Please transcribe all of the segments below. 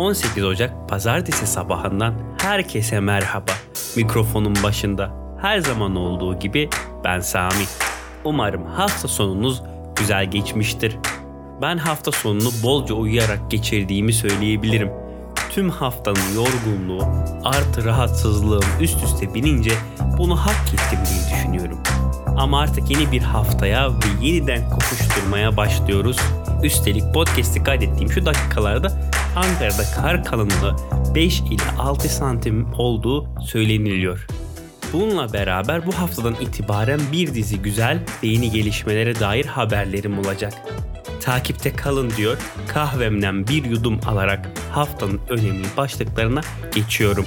18 Ocak pazartesi sabahından herkese merhaba. Mikrofonun başında her zaman olduğu gibi ben Sami. Umarım hafta sonunuz güzel geçmiştir. Ben hafta sonunu bolca uyuyarak geçirdiğimi söyleyebilirim. Tüm haftanın yorgunluğu artı rahatsızlığım üst üste binince bunu hak ettim diye düşünüyorum. Ama artık yeni bir haftaya ve yeniden koşuşturmaya başlıyoruz. Üstelik podcast'i kaydettiğim şu dakikalarda Ankara'da kar kalınlığı 5 ile 6 santim olduğu söyleniliyor. Bununla beraber bu haftadan itibaren bir dizi güzel ve yeni gelişmelere dair haberlerim olacak. Takipte kalın diyor, kahvemden bir yudum alarak haftanın önemli başlıklarına geçiyorum.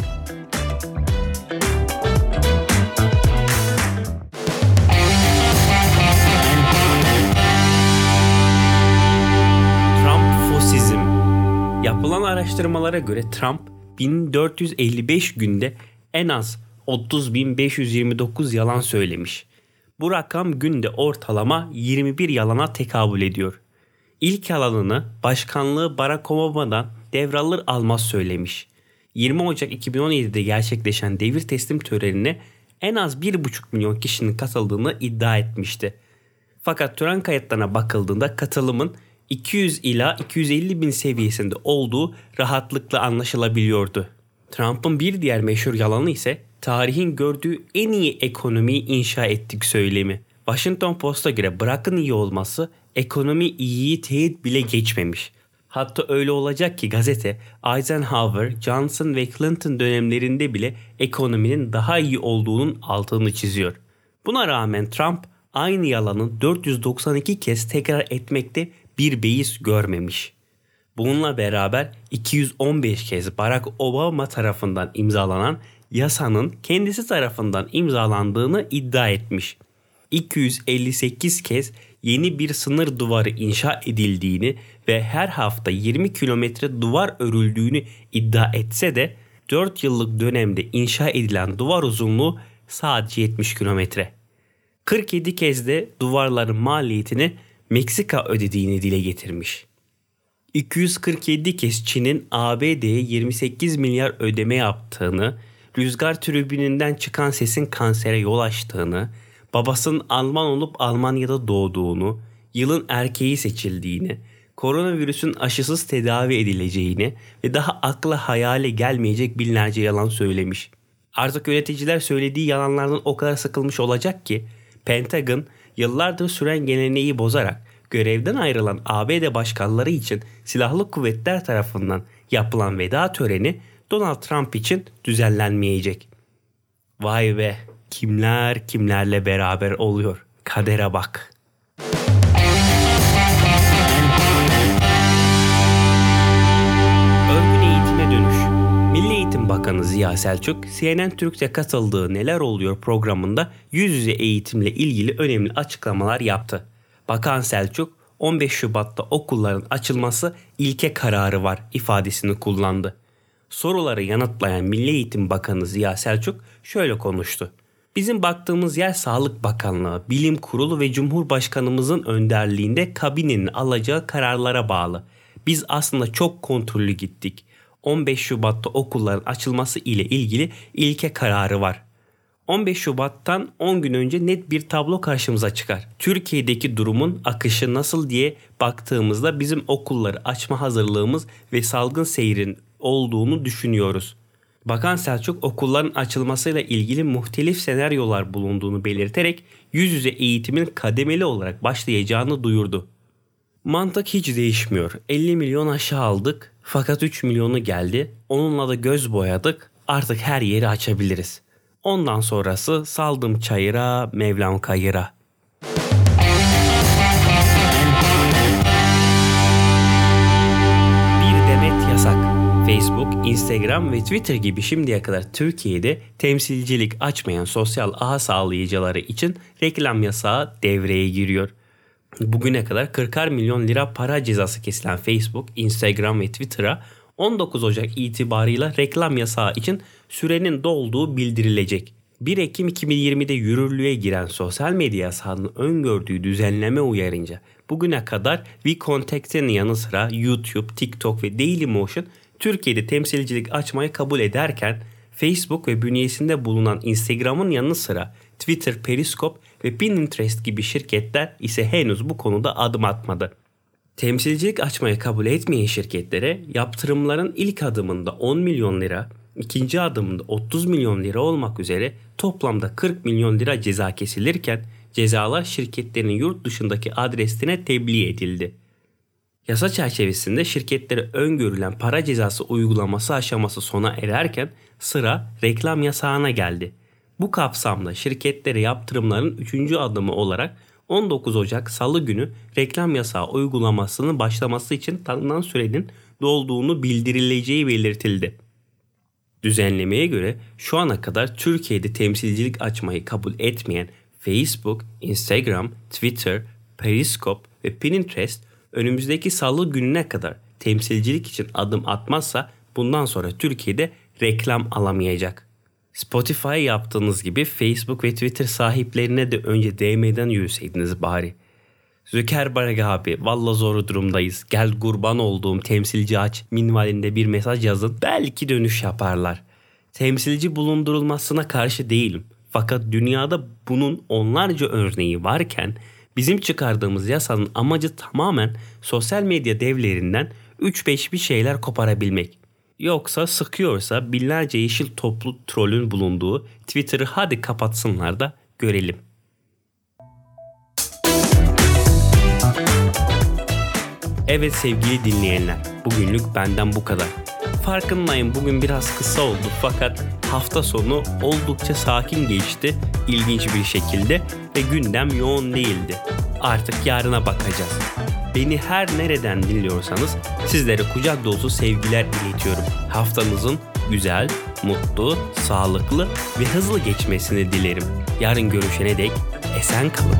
Araştırmalara göre Trump 1455 günde en az 30.529 yalan söylemiş. Bu rakam günde ortalama 21 yalana tekabül ediyor. İlk yalanını başkanlığı Barack Obama'dan devralır almaz söylemiş. 20 Ocak 2017'de gerçekleşen devir teslim törenine en az 1,5 milyon kişinin katıldığını iddia etmişti. Fakat tören kayıtlarına bakıldığında katılımın 200 ila 250 bin seviyesinde olduğu rahatlıkla anlaşılabiliyordu. Trump'ın bir diğer meşhur yalanı ise tarihin gördüğü en iyi ekonomiyi inşa ettik söylemi. Washington Post'a göre bırakın iyi olması ekonomi iyiyi teyit bile geçmemiş. Hatta öyle olacak ki gazete Eisenhower, Johnson ve Clinton dönemlerinde bile ekonominin daha iyi olduğunun altını çiziyor. Buna rağmen Trump aynı yalanı 492 kez tekrar etmekte bir beis görmemiş. Bununla beraber 215 kez Barack Obama tarafından imzalanan yasanın kendisi tarafından imzalandığını iddia etmiş. 258 kez yeni bir sınır duvarı inşa edildiğini ve her hafta 20 kilometre duvar örüldüğünü iddia etse de 4 yıllık dönemde inşa edilen duvar uzunluğu sadece 70 kilometre. 47 kez de duvarların maliyetini Meksika ödediğini dile getirmiş. 247 kez Çin'in ABD'ye 28 milyar ödeme yaptığını, rüzgar tribününden çıkan sesin kansere yol açtığını, babasının Alman olup Almanya'da doğduğunu, yılın erkeği seçildiğini, koronavirüsün aşısız tedavi edileceğini ve daha akla hayale gelmeyecek binlerce yalan söylemiş. Artık yöneticiler söylediği yalanlardan o kadar sıkılmış olacak ki Pentagon yıllardır süren geleneği bozarak görevden ayrılan ABD başkanları için silahlı kuvvetler tarafından yapılan veda töreni Donald Trump için düzenlenmeyecek. Vay be kimler kimlerle beraber oluyor. Kadere bak. Bakanı Ziya Selçuk, CNN Türk'te katıldığı Neler Oluyor programında yüz yüze eğitimle ilgili önemli açıklamalar yaptı. Bakan Selçuk, 15 Şubat'ta okulların açılması ilke kararı var ifadesini kullandı. Soruları yanıtlayan Milli Eğitim Bakanı Ziya Selçuk şöyle konuştu. Bizim baktığımız yer Sağlık Bakanlığı, Bilim Kurulu ve Cumhurbaşkanımızın önderliğinde kabinenin alacağı kararlara bağlı. Biz aslında çok kontrollü gittik. 15 Şubat'ta okulların açılması ile ilgili ilke kararı var. 15 Şubat'tan 10 gün önce net bir tablo karşımıza çıkar. Türkiye'deki durumun akışı nasıl diye baktığımızda bizim okulları açma hazırlığımız ve salgın seyrin olduğunu düşünüyoruz. Bakan Selçuk okulların açılmasıyla ilgili muhtelif senaryolar bulunduğunu belirterek yüz yüze eğitimin kademeli olarak başlayacağını duyurdu. Mantık hiç değişmiyor. 50 milyon aşağı aldık fakat 3 milyonu geldi. Onunla da göz boyadık. Artık her yeri açabiliriz. Ondan sonrası saldım çayıra, Mevlam kayıra. Bir demet yasak. Facebook, Instagram ve Twitter gibi şimdiye kadar Türkiye'de temsilcilik açmayan sosyal ağ sağlayıcıları için reklam yasağı devreye giriyor bugüne kadar 40 milyon lira para cezası kesilen Facebook, Instagram ve Twitter'a 19 Ocak itibarıyla reklam yasağı için sürenin dolduğu bildirilecek. 1 Ekim 2020'de yürürlüğe giren sosyal medya yasağının öngördüğü düzenleme uyarınca bugüne kadar WeContact'in yanı sıra YouTube, TikTok ve Dailymotion Türkiye'de temsilcilik açmayı kabul ederken Facebook ve bünyesinde bulunan Instagram'ın yanı sıra Twitter, Periscope ve Pinterest gibi şirketler ise henüz bu konuda adım atmadı. Temsilcilik açmayı kabul etmeyen şirketlere yaptırımların ilk adımında 10 milyon lira, ikinci adımında 30 milyon lira olmak üzere toplamda 40 milyon lira ceza kesilirken cezalar şirketlerin yurt dışındaki adresine tebliğ edildi. Yasa çerçevesinde şirketlere öngörülen para cezası uygulaması aşaması sona ererken sıra reklam yasağına geldi. Bu kapsamda şirketlere yaptırımların 3. adımı olarak 19 Ocak Salı günü reklam yasağı uygulamasının başlaması için tanınan sürenin dolduğunu bildirileceği belirtildi. Düzenlemeye göre şu ana kadar Türkiye'de temsilcilik açmayı kabul etmeyen Facebook, Instagram, Twitter, Periscope ve Pinterest önümüzdeki salı gününe kadar temsilcilik için adım atmazsa bundan sonra Türkiye'de reklam alamayacak. Spotify yaptığınız gibi Facebook ve Twitter sahiplerine de önce DM'den yürüseydiniz bari. Zuckerberg abi valla zor durumdayız. Gel kurban olduğum temsilci aç minvalinde bir mesaj yazın. Belki dönüş yaparlar. Temsilci bulundurulmasına karşı değilim. Fakat dünyada bunun onlarca örneği varken bizim çıkardığımız yasanın amacı tamamen sosyal medya devlerinden 3-5 bir şeyler koparabilmek. Yoksa sıkıyorsa binlerce yeşil toplu trollün bulunduğu Twitter'ı hadi kapatsınlar da görelim. Evet sevgili dinleyenler, bugünlük benden bu kadar. Farkındayım bugün biraz kısa oldu fakat hafta sonu oldukça sakin geçti ilginç bir şekilde ve gündem yoğun değildi. Artık yarına bakacağız. Beni her nereden dinliyorsanız sizlere kucak dolusu sevgiler iletiyorum. Haftanızın güzel, mutlu, sağlıklı ve hızlı geçmesini dilerim. Yarın görüşene dek esen kalın.